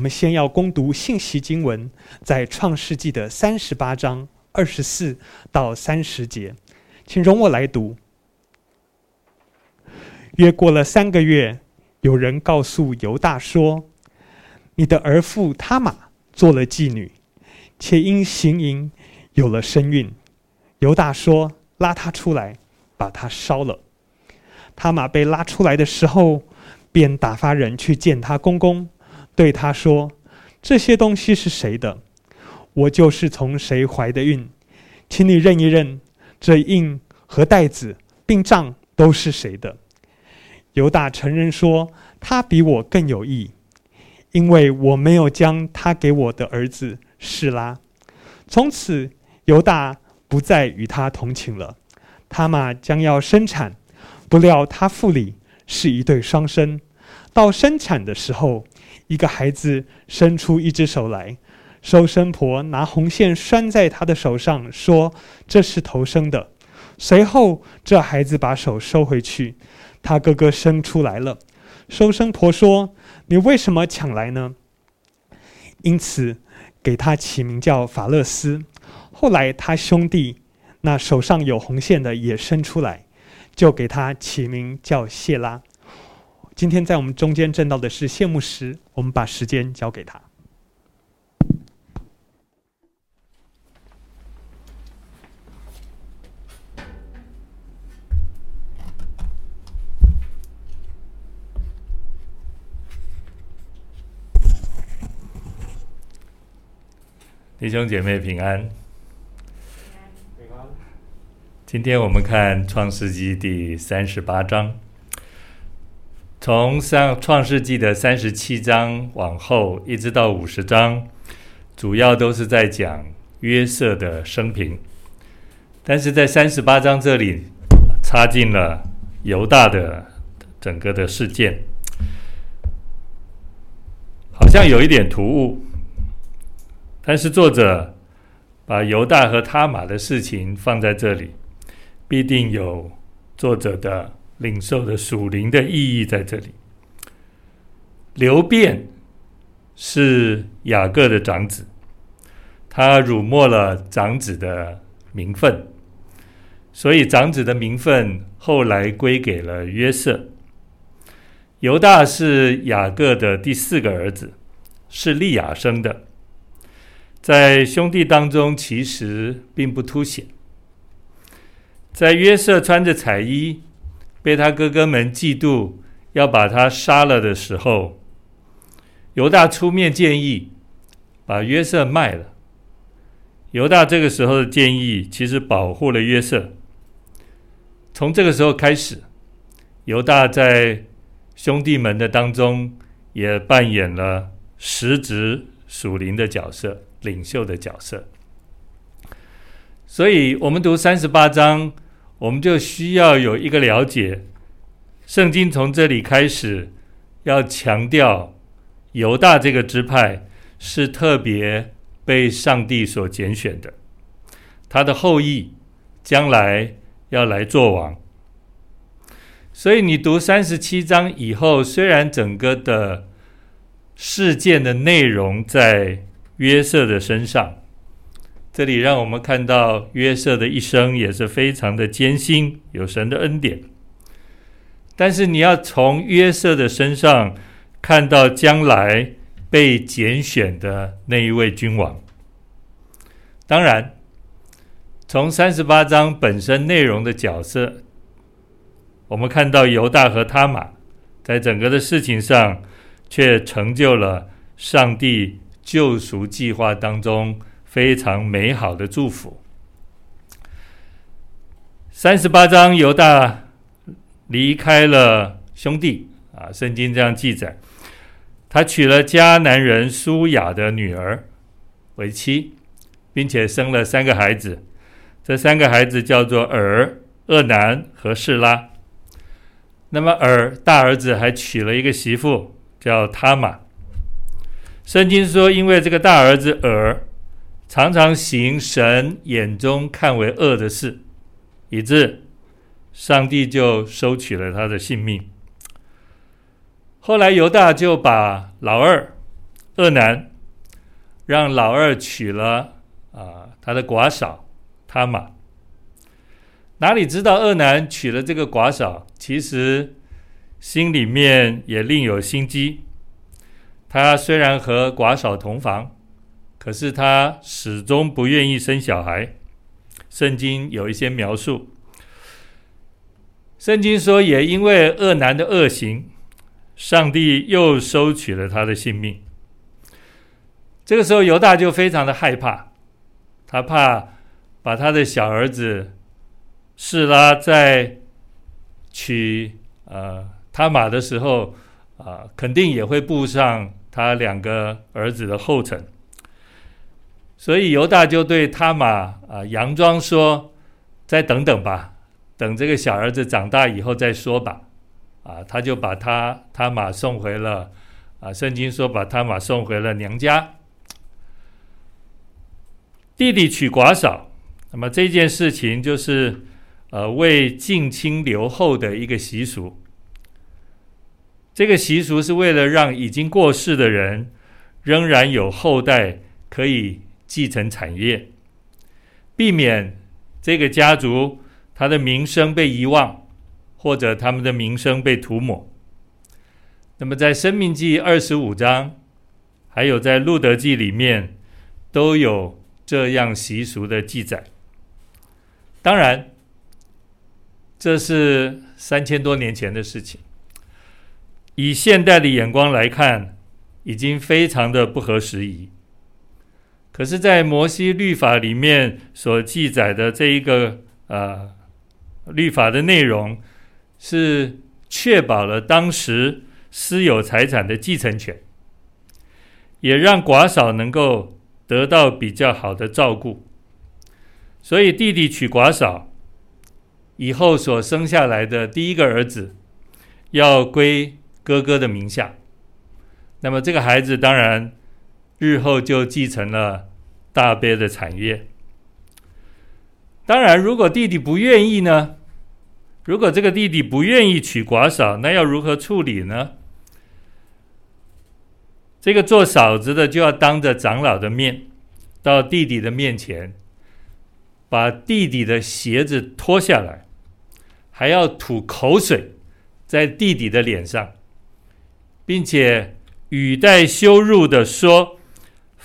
我们先要攻读信息经文，在创世纪的三十八章二十四到三十节，请容我来读。约过了三个月，有人告诉犹大说：“你的儿妇他玛做了妓女，且因行淫有了身孕。”犹大说：“拉她出来，把她烧了。”他玛被拉出来的时候，便打发人去见他公公。对他说：“这些东西是谁的？我就是从谁怀的孕，请你认一认，这印和袋子并账都是谁的？”犹大承认说：“他比我更有义，因为我没有将他给我的儿子示拉。”从此，犹大不再与他同寝了。他玛将要生产，不料他腹里是一对双生，到生产的时候。一个孩子伸出一只手来，收生婆拿红线拴在他的手上，说：“这是头生的。”随后，这孩子把手收回去，他哥哥生出来了。收生婆说：“你为什么抢来呢？”因此，给他起名叫法勒斯。后来，他兄弟那手上有红线的也生出来，就给他起名叫谢拉。今天在我们中间证道的是谢牧师，我们把时间交给他。弟兄姐妹平安。今天我们看创世纪第三十八章。从上创世纪的三十七章往后，一直到五十章，主要都是在讲约瑟的生平。但是在三十八章这里，插进了犹大的整个的事件，好像有一点突兀。但是作者把犹大和他玛的事情放在这里，必定有作者的。领受的属灵的意义在这里。流便是雅各的长子，他辱没了长子的名分，所以长子的名分后来归给了约瑟。犹大是雅各的第四个儿子，是利亚生的，在兄弟当中其实并不凸显。在约瑟穿着彩衣，被他哥哥们嫉妒，要把他杀了的时候，犹大出面建议把约瑟卖了。犹大这个时候的建议，其实保护了约瑟。从这个时候开始，犹大在兄弟们的当中也扮演了实质属灵的角色、领袖的角色。所以，我们读三十八章。我们就需要有一个了解，圣经从这里开始要强调犹大这个支派是特别被上帝所拣选的，他的后裔将来要来做王。所以你读三十七章以后，虽然整个的事件的内容在约瑟的身上。这里让我们看到约瑟的一生也是非常的艰辛，有神的恩典。但是你要从约瑟的身上看到将来被拣选的那一位君王。当然，从三十八章本身内容的角色，我们看到犹大和他玛在整个的事情上，却成就了上帝救赎计划当中。非常美好的祝福。三十八章，犹大离开了兄弟啊，圣经这样记载，他娶了迦南人舒雅的女儿为妻，并且生了三个孩子。这三个孩子叫做尔、厄南和示拉。那么尔大儿子还娶了一个媳妇叫他玛。圣经说，因为这个大儿子尔。常常行神眼中看为恶的事，以致上帝就收取了他的性命。后来犹大就把老二恶男让老二娶了啊他的寡嫂他玛。哪里知道恶男娶了这个寡嫂，其实心里面也另有心机。他虽然和寡嫂同房，可是他始终不愿意生小孩。圣经有一些描述。圣经说，也因为恶男的恶行，上帝又收取了他的性命。这个时候，犹大就非常的害怕，他怕把他的小儿子示拉在娶呃他玛的时候啊、呃，肯定也会步上他两个儿子的后尘。所以犹大就对他玛啊佯装说：“再等等吧。”等这个小儿子长大以后再说吧，啊，他就把他他玛送回了，啊，圣经说把他玛送回了娘家。弟弟娶寡嫂，那么这件事情就是呃为近亲留后的一个习俗。这个习俗是为了让已经过世的人仍然有后代可以继承产业，避免这个家族。他的名声被遗忘，或者他们的名声被涂抹。那么，在《申命记》二十五章，还有在《路德记》里面，都有这样习俗的记载。当然，这是三千多年前的事情，以现代的眼光来看，已经非常的不合时宜。可是，在摩西律法里面所记载的这一个呃。律法的内容是确保了当时私有财产的继承权，也让寡嫂能够得到比较好的照顾。所以弟弟娶寡嫂以后所生下来的第一个儿子要归哥哥的名下，那么这个孩子当然日后就继承了大伯的产业。当然，如果弟弟不愿意呢？如果这个弟弟不愿意娶寡嫂，那要如何处理呢？这个做嫂子的就要当着长老的面，到弟弟的面前，把弟弟的鞋子脱下来，还要吐口水在弟弟的脸上，并且语带羞辱的说：“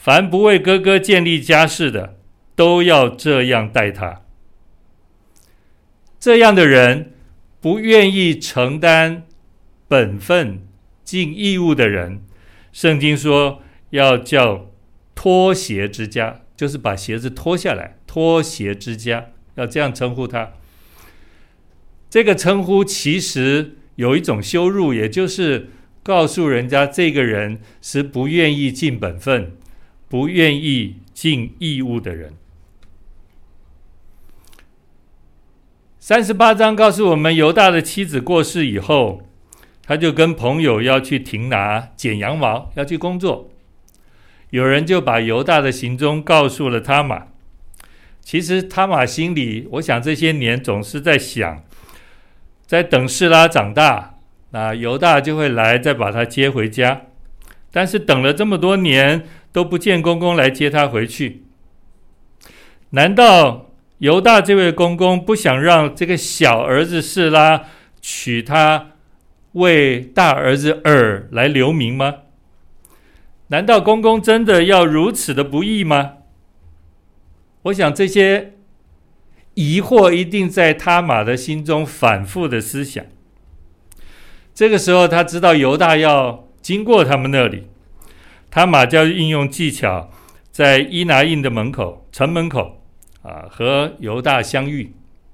凡不为哥哥建立家室的，都要这样待他。”这样的人，不愿意承担本分、尽义务的人，圣经说要叫脱鞋之家，就是把鞋子脱下来，脱鞋之家要这样称呼他。这个称呼其实有一种羞辱，也就是告诉人家这个人是不愿意尽本分、不愿意尽义务的人。三十八章告诉我们，犹大的妻子过世以后，他就跟朋友要去亭拿剪羊毛，要去工作。有人就把犹大的行踪告诉了他玛。其实他玛心里，我想这些年总是在想，在等示拉长大，那犹大就会来再把他接回家。但是等了这么多年都不见公公来接他回去，难道？犹大这位公公不想让这个小儿子示拉娶他为大儿子珥来留名吗？难道公公真的要如此的不义吗？我想这些疑惑一定在他马的心中反复的思想。这个时候，他知道犹大要经过他们那里，他马就要运用技巧，在伊拿印的门口城门口。啊，和犹大相遇，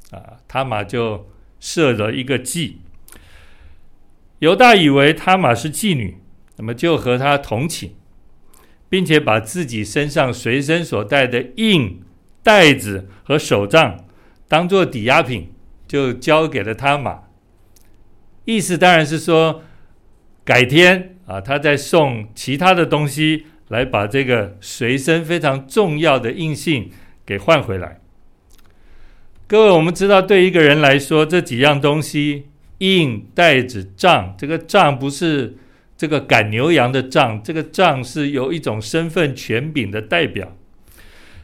啊，他马就设了一个计。犹大以为他马是妓女，那么就和她同寝，并且把自己身上随身所带的印、袋子和手杖当做抵押品，就交给了他马。意思当然是说，改天啊，他在送其他的东西来把这个随身非常重要的印信。给换回来。各位，我们知道，对一个人来说，这几样东西——印、带子、杖，这个杖不是这个赶牛羊的杖，这个杖是有一种身份权柄的代表。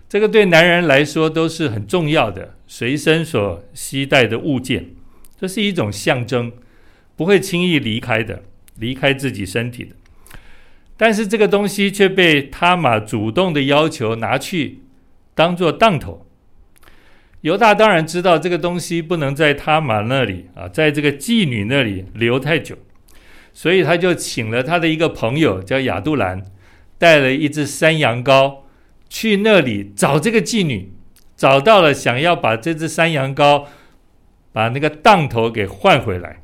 这个对男人来说都是很重要的，随身所携带的物件，这是一种象征，不会轻易离开的，离开自己身体的。但是这个东西却被他玛主动的要求拿去当做当头。犹大当然知道这个东西不能在他玛那里啊，在这个妓女那里留太久。所以他就请了他的一个朋友叫亚杜兰，带了一只山羊羔去那里找这个妓女，找到了，想要把这只山羊羔把那个当头给换回来，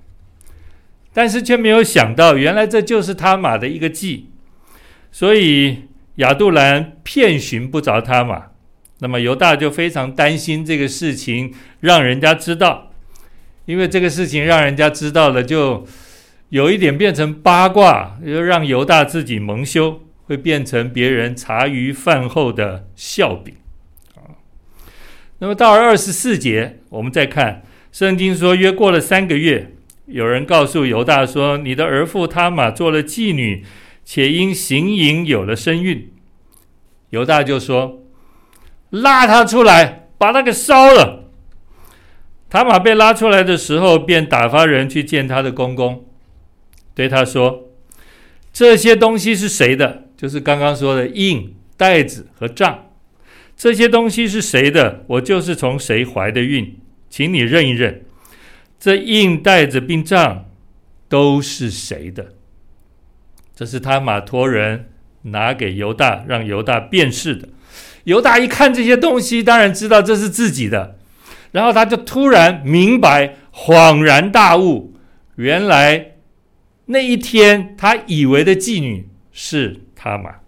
但是却没有想到，原来这就是他玛的一个计，所以亚杜兰遍寻不着他玛，那么犹大就非常担心这个事情让人家知道，因为这个事情让人家知道了就。有一点变成八卦，又让犹大自己蒙羞，会变成别人茶余饭后的笑柄啊。那么到了二十四节，我们再看圣经说，约过了三个月，有人告诉犹大说：“你的儿妇他玛做了妓女，且因行淫有了身孕。”犹大就说：“拉他出来，把他给烧了。”塔玛被拉出来的时候，便打发人去见他的公公。对他说：“这些东西是谁的？就是刚刚说的印、袋子和杖。这些东西是谁的？我就是从谁怀的孕，请你认一认。这印、带子并杖都是谁的？这是他玛托人拿给犹大，让犹大辨识的。犹大一看这些东西，当然知道这是自己的。然后他就突然明白，恍然大悟，原来。”那一天，他以为的妓女是他玛。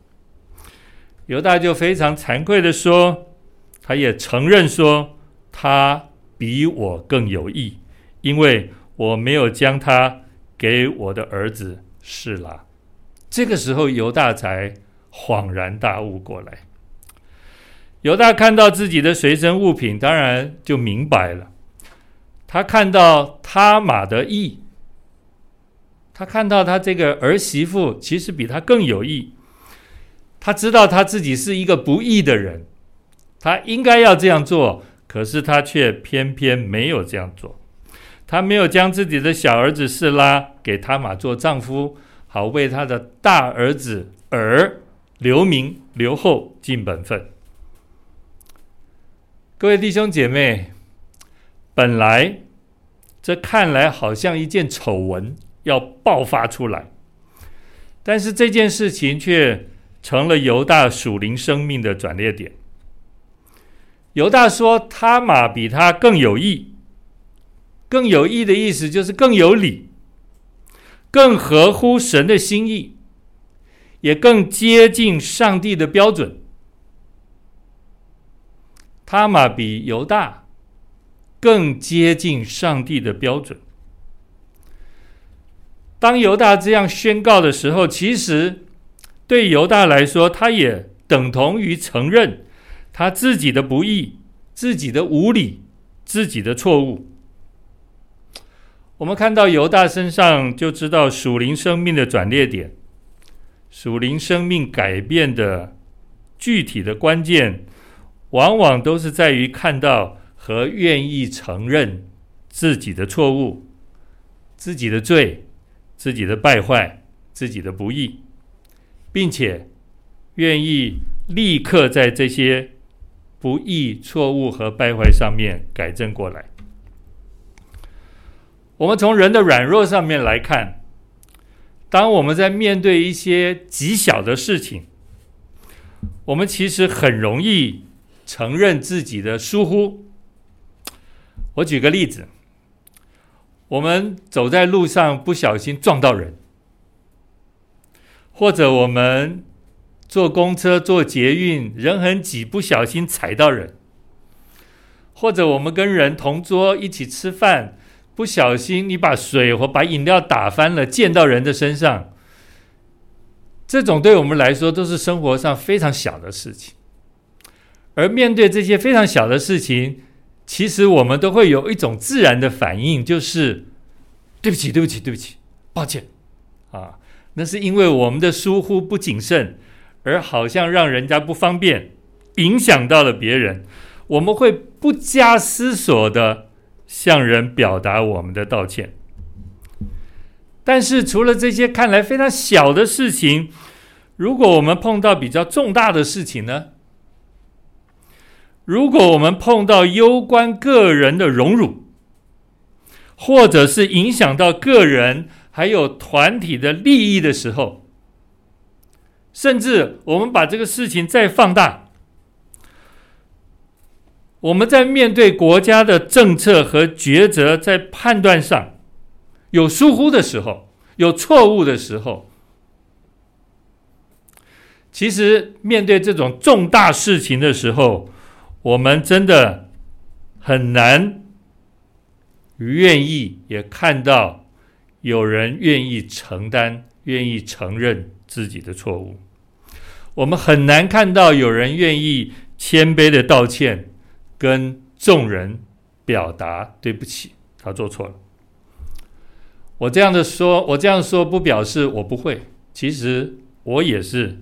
犹大就非常惭愧地说，他也承认说，他比我更有义，因为我没有将他给我的儿子示拉。这个时候，犹大才恍然大悟过来。犹大看到自己的随身物品，当然就明白了。他看到他马的义。他看到他这个儿媳妇其实比他更有义，他知道他自己是一个不义的人，他应该要这样做，可是他却偏偏没有这样做。他没有将自己的小儿子示拉给他玛做丈夫，好为他的大儿子珥留名留后尽本分。各位弟兄姐妹，本来这看来好像一件丑闻。要爆发出来，但是这件事情却成了犹大属灵生命的转捩点。犹大说：“他玛比他更有义，更有义的意思就是更有理，更合乎神的心意，也更接近上帝的标准。他玛比犹大更接近上帝的标准。”当犹大这样宣告的时候，其实对犹大来说，他也等同于承认他自己的不义、自己的无理、自己的错误。我们看到犹大身上，就知道属灵生命的转捩点，属灵生命改变的具体的关键，往往都是在于看到和愿意承认自己的错误、自己的罪。自己的败坏，自己的不义，并且愿意立刻在这些不义、错误和败坏上面改正过来。我们从人的软弱上面来看，当我们在面对一些极小的事情，我们其实很容易承认自己的疏忽。我举个例子。我们走在路上不小心撞到人，或者我们坐公车、坐捷运，人很挤，不小心踩到人；或者我们跟人同桌一起吃饭，不小心你把水或把饮料打翻了，溅到人的身上。这种对我们来说都是生活上非常小的事情，而面对这些非常小的事情，其实我们都会有一种自然的反应，就是对不起，对不起，对不起，抱歉，啊，那是因为我们的疏忽不谨慎，而好像让人家不方便，影响到了别人。我们会不加思索的向人表达我们的道歉。但是除了这些看来非常小的事情，如果我们碰到比较重大的事情呢？如果我们碰到攸关个人的荣辱，或者是影响到个人还有团体的利益的时候，甚至我们把这个事情再放大，我们在面对国家的政策和抉择，在判断上有疏忽的时候，有错误的时候，其实面对这种重大事情的时候，我们真的很难愿意也看到有人愿意承担、愿意承认自己的错误。我们很难看到有人愿意谦卑的道歉，跟众人表达对不起，他做错了。我这样的说，我这样说不表示我不会，其实我也是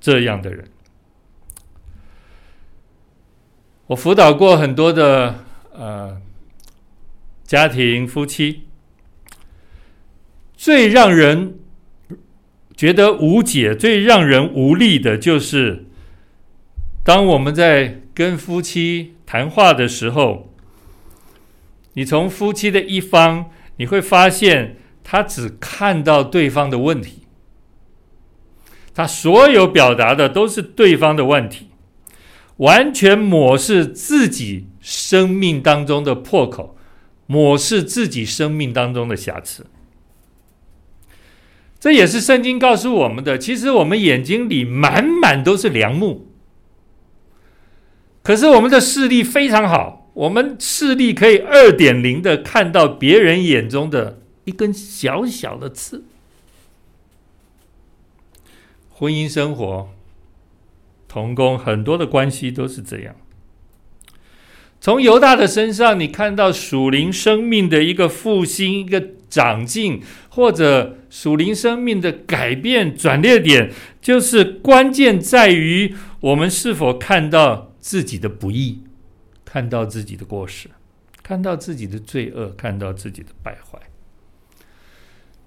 这样的人。我辅导过很多的呃家庭夫妻，最让人觉得无解、最让人无力的，就是当我们在跟夫妻谈话的时候，你从夫妻的一方，你会发现他只看到对方的问题，他所有表达的都是对方的问题。完全抹视自己生命当中的破口，抹视自己生命当中的瑕疵。这也是圣经告诉我们的。其实我们眼睛里满满都是良木，可是我们的视力非常好，我们视力可以二点零的看到别人眼中的一根小小的刺。婚姻生活。同工很多的关系都是这样。从犹大的身上，你看到属灵生命的一个复兴、一个长进，或者属灵生命的改变转捩点，就是关键在于我们是否看到自己的不义，看到自己的过失，看到自己的罪恶，看到自己的败坏。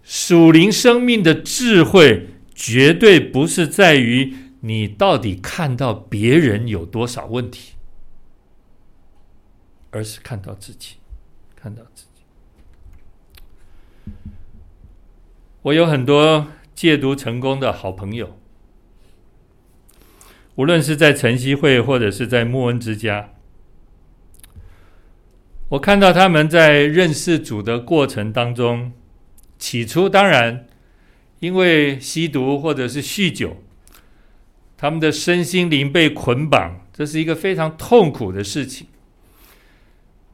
属灵生命的智慧，绝对不是在于。你到底看到别人有多少问题，而是看到自己，看到自己。我有很多戒毒成功的好朋友，无论是在晨曦会或者是在牧恩之家，我看到他们在认识主的过程当中，起初当然因为吸毒或者是酗酒。他们的身心灵被捆绑，这是一个非常痛苦的事情。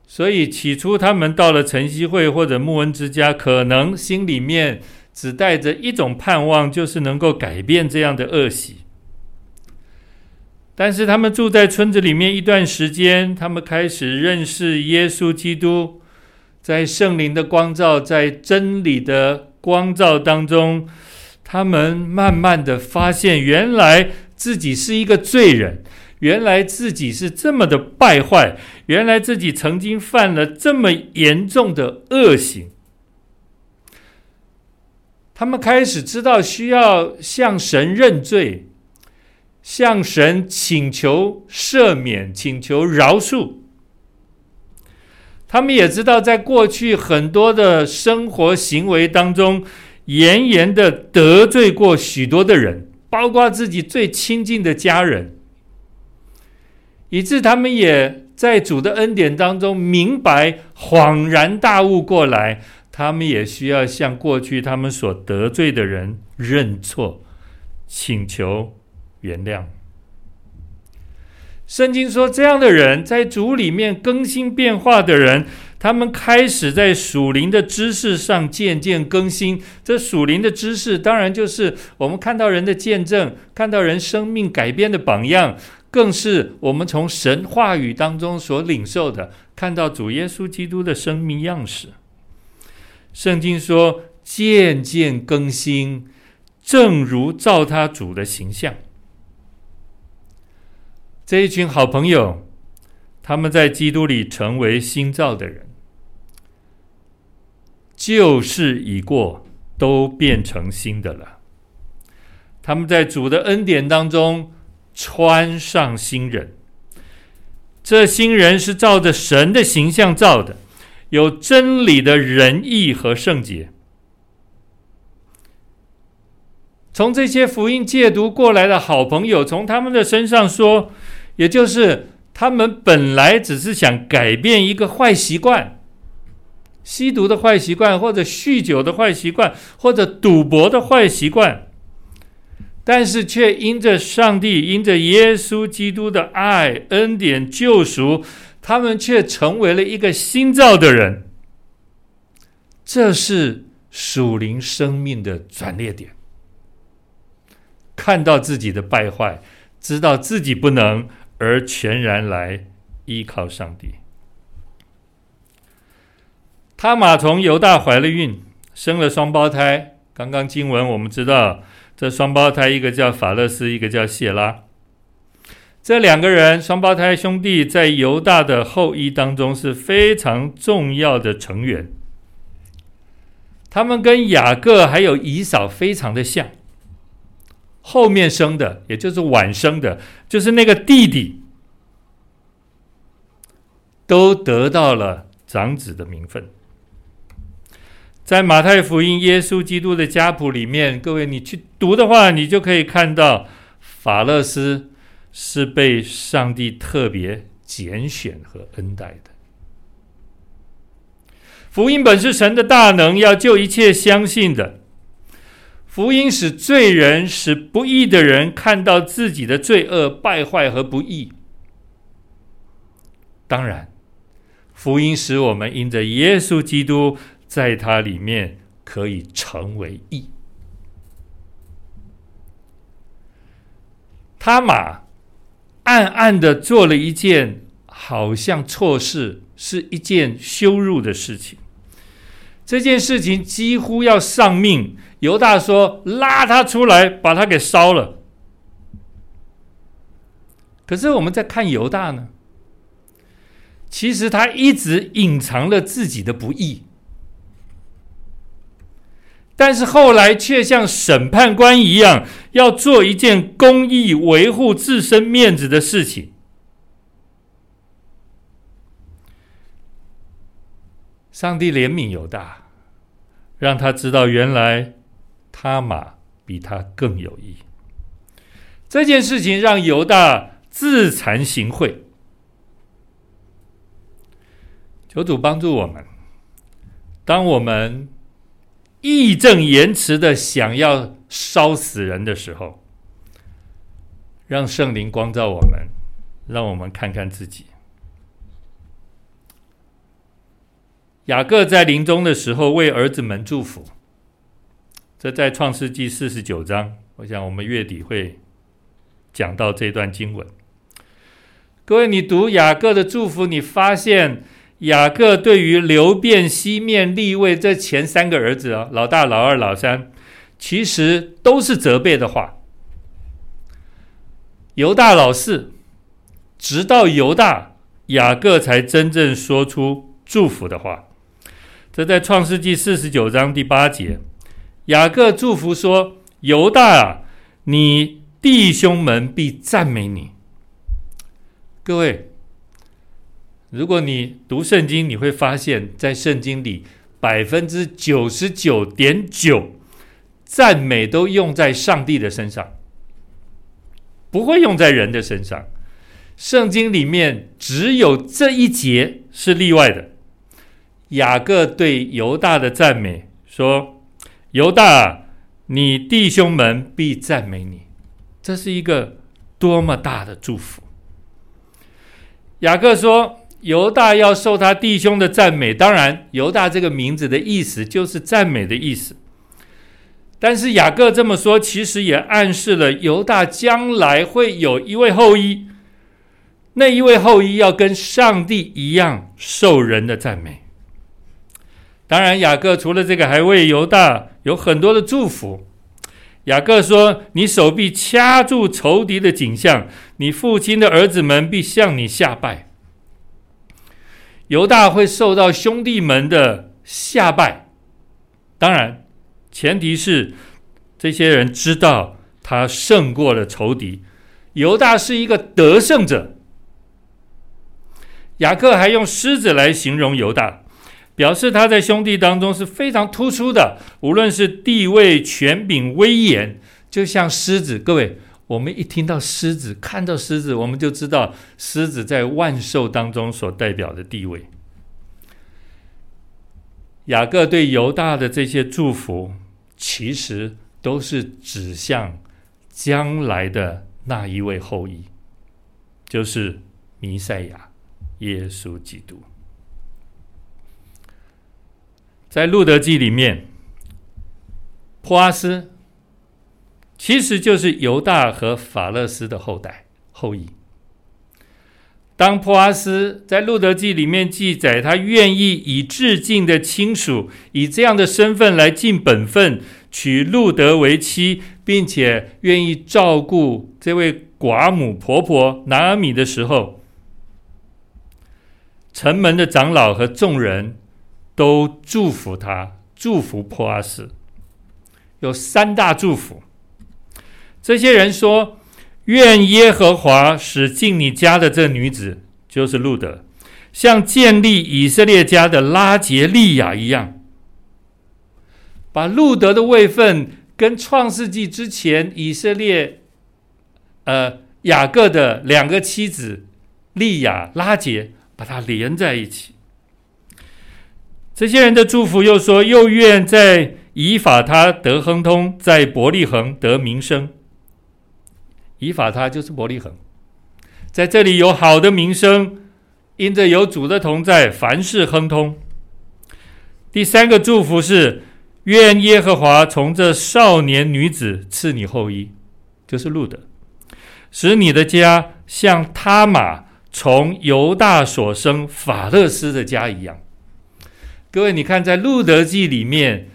所以起初他们到了晨曦会或者牧恩之家，可能心里面只带着一种盼望，就是能够改变这样的恶习。但是他们住在村子里面一段时间，他们开始认识耶稣基督，在圣灵的光照，在真理的光照当中，他们慢慢的发现，原来。自己是一个罪人，原来自己是这么的败坏，原来自己曾经犯了这么严重的恶行。他们开始知道需要向神认罪，向神请求赦免，请求饶恕。他们也知道，在过去很多的生活行为当中，严严的得罪过许多的人。包括自己最亲近的家人，以致他们也在主的恩典当中明白，恍然大悟过来，他们也需要向过去他们所得罪的人认错，请求原谅。圣经说，这样的人在主里面更新变化的人。他们开始在属灵的知识上渐渐更新。这属灵的知识，当然就是我们看到人的见证，看到人生命改变的榜样，更是我们从神话语当中所领受的，看到主耶稣基督的生命样式。圣经说，渐渐更新，正如照他主的形象。这一群好朋友，他们在基督里成为新造的人，旧事已过，都变成新的了。他们在主的恩典当中穿上新人，这新人是照着神的形象造的，有真理的仁义和圣洁。从这些福音戒毒过来的好朋友，从他们的身上说，也就是他们本来只是想改变一个坏习惯，吸毒的坏习惯，或者酗酒的坏习惯，或者赌博的坏习惯。但是却因着上帝，因着耶稣基督的爱、恩典、救赎，他们却成为了一个新造的人。这是属灵生命的转捩点。看到自己的败坏，知道自己不能，而全然来依靠上帝。他玛从犹大怀了孕，生了双胞胎。刚刚经文我们知道。这双胞胎，一个叫法勒斯，一个叫谢拉。这两个人，双胞胎兄弟，在犹大的后裔当中是非常重要的成员。他们跟雅各还有以扫非常的像。后面生的，也就是晚生的，就是那个弟弟，都得到了长子的名分。在马太福音耶稣基督的家谱里面，各位你去读的话，你就可以看到法勒斯是被上帝特别拣选和恩待的。福音本是神的大能，要救一切相信的。福音使罪人、使不义的人看到自己的罪恶、败坏和不义。当然，福音使我们因着耶稣基督。在他里面可以成为义。他马暗暗的做了一件好像错事，是一件羞辱的事情。这件事情几乎要丧命。犹大说：“拉他出来，把他给烧了。”可是我们在看犹大呢，其实他一直隐藏了自己的不义。但是后来却像审判官一样，要做一件公义、维护自身面子的事情。上帝怜悯犹大，让他知道原来他马比他更有义。这件事情让犹大自惭形秽。求主帮助我们，当我们。义正言辞的想要烧死人的时候，让圣灵光照我们，让我们看看自己。雅各在临终的时候为儿子们祝福，这在创世纪四十九章，我想我们月底会讲到这段经文。各位，你读雅各的祝福，你发现。雅各对于流便、西面、利未这前三个儿子啊，老大、老二、老三，其实都是责备的话。犹大老四，直到犹大，雅各才真正说出祝福的话。这在创世纪四十九章第八节，雅各祝福说：“犹大啊，你弟兄们必赞美你。”各位。如果你读圣经，你会发现在圣经里百分之九十九点九赞美都用在上帝的身上，不会用在人的身上。圣经里面只有这一节是例外的。雅各对犹大的赞美说：“犹大，你弟兄们必赞美你。”这是一个多么大的祝福！雅各说。犹大要受他弟兄的赞美，当然，犹大这个名字的意思就是赞美的意思。但是雅各这么说，其实也暗示了犹大将来会有一位后裔，那一位后裔要跟上帝一样受人的赞美。当然，雅各除了这个，还为犹大有很多的祝福。雅各说：“你手臂掐住仇敌的颈项，你父亲的儿子们必向你下拜。”犹大会受到兄弟们的下拜，当然，前提是这些人知道他胜过了仇敌。犹大是一个得胜者。雅各还用狮子来形容犹大，表示他在兄弟当中是非常突出的，无论是地位、权柄、威严，就像狮子。各位，我们一听到狮子，看到狮子，我们就知道狮子在万兽当中所代表的地位。雅各对犹大的这些祝福，其实都是指向将来的那一位后裔，就是弥赛亚。耶稣基督，在路德记里面，波阿斯其实就是犹大和法勒斯的后代后裔。当波阿斯在路德记里面记载，他愿意以致敬的亲属，以这样的身份来尽本分，娶路德为妻，并且愿意照顾这位寡母婆婆拿阿米的时候。城门的长老和众人都祝福他，祝福波阿斯。有三大祝福。这些人说：“愿耶和华使进你家的这女子，就是路德，像建立以色列家的拉杰利亚一样，把路德的位分跟创世纪之前以色列，呃，雅各的两个妻子利亚、拉杰。”把它连在一起。这些人的祝福又说：“又愿在以法他得亨通，在伯利恒得名声。以法他就是伯利恒，在这里有好的名声，因着有主的同在，凡事亨通。”第三个祝福是：“愿耶和华从这少年女子赐你后裔，就是路德，使你的家像他玛。”从犹大所生法勒斯的家一样，各位，你看，在路德记里面，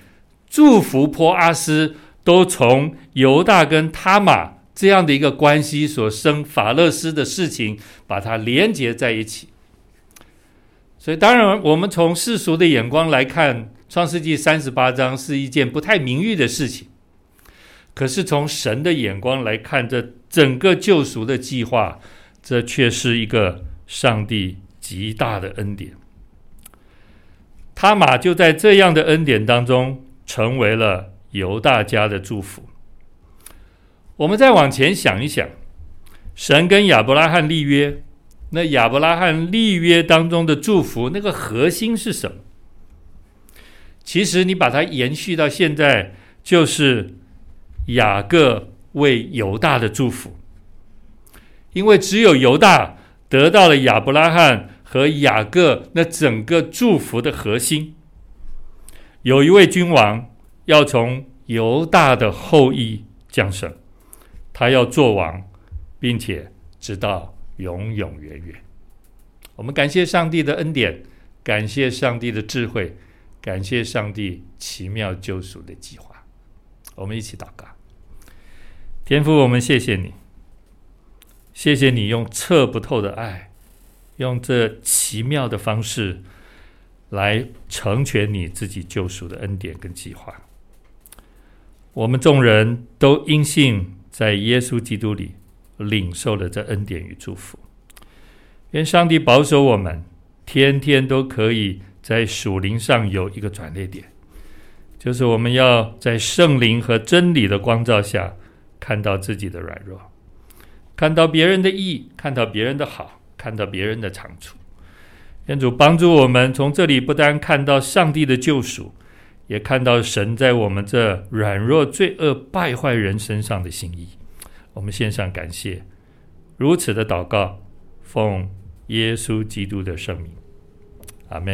祝福波阿斯都从犹大跟他玛这样的一个关系所生法勒斯的事情，把它连接在一起。所以，当然，我们从世俗的眼光来看，创世纪三十八章是一件不太名誉的事情。可是，从神的眼光来看，这整个救赎的计划。这却是一个上帝极大的恩典。他马就在这样的恩典当中，成为了犹大家的祝福。我们再往前想一想，神跟亚伯拉罕立约，那亚伯拉罕立约当中的祝福，那个核心是什么？其实你把它延续到现在，就是雅各为犹大的祝福。因为只有犹大得到了亚伯拉罕和雅各那整个祝福的核心。有一位君王要从犹大的后裔降生，他要做王，并且直到永永远远。我们感谢上帝的恩典，感谢上帝的智慧，感谢上帝奇妙救赎的计划。我们一起祷告，天父，我们谢谢你。谢谢你用测不透的爱，用这奇妙的方式来成全你自己救赎的恩典跟计划。我们众人都因信在耶稣基督里领受了这恩典与祝福。愿上帝保守我们，天天都可以在属灵上有一个转捩点，就是我们要在圣灵和真理的光照下，看到自己的软弱。看到别人的义，看到别人的好，看到别人的长处，天主帮助我们从这里不单看到上帝的救赎，也看到神在我们这软弱、罪恶、败坏人身上的心意。我们献上感谢，如此的祷告，奉耶稣基督的圣名，阿门。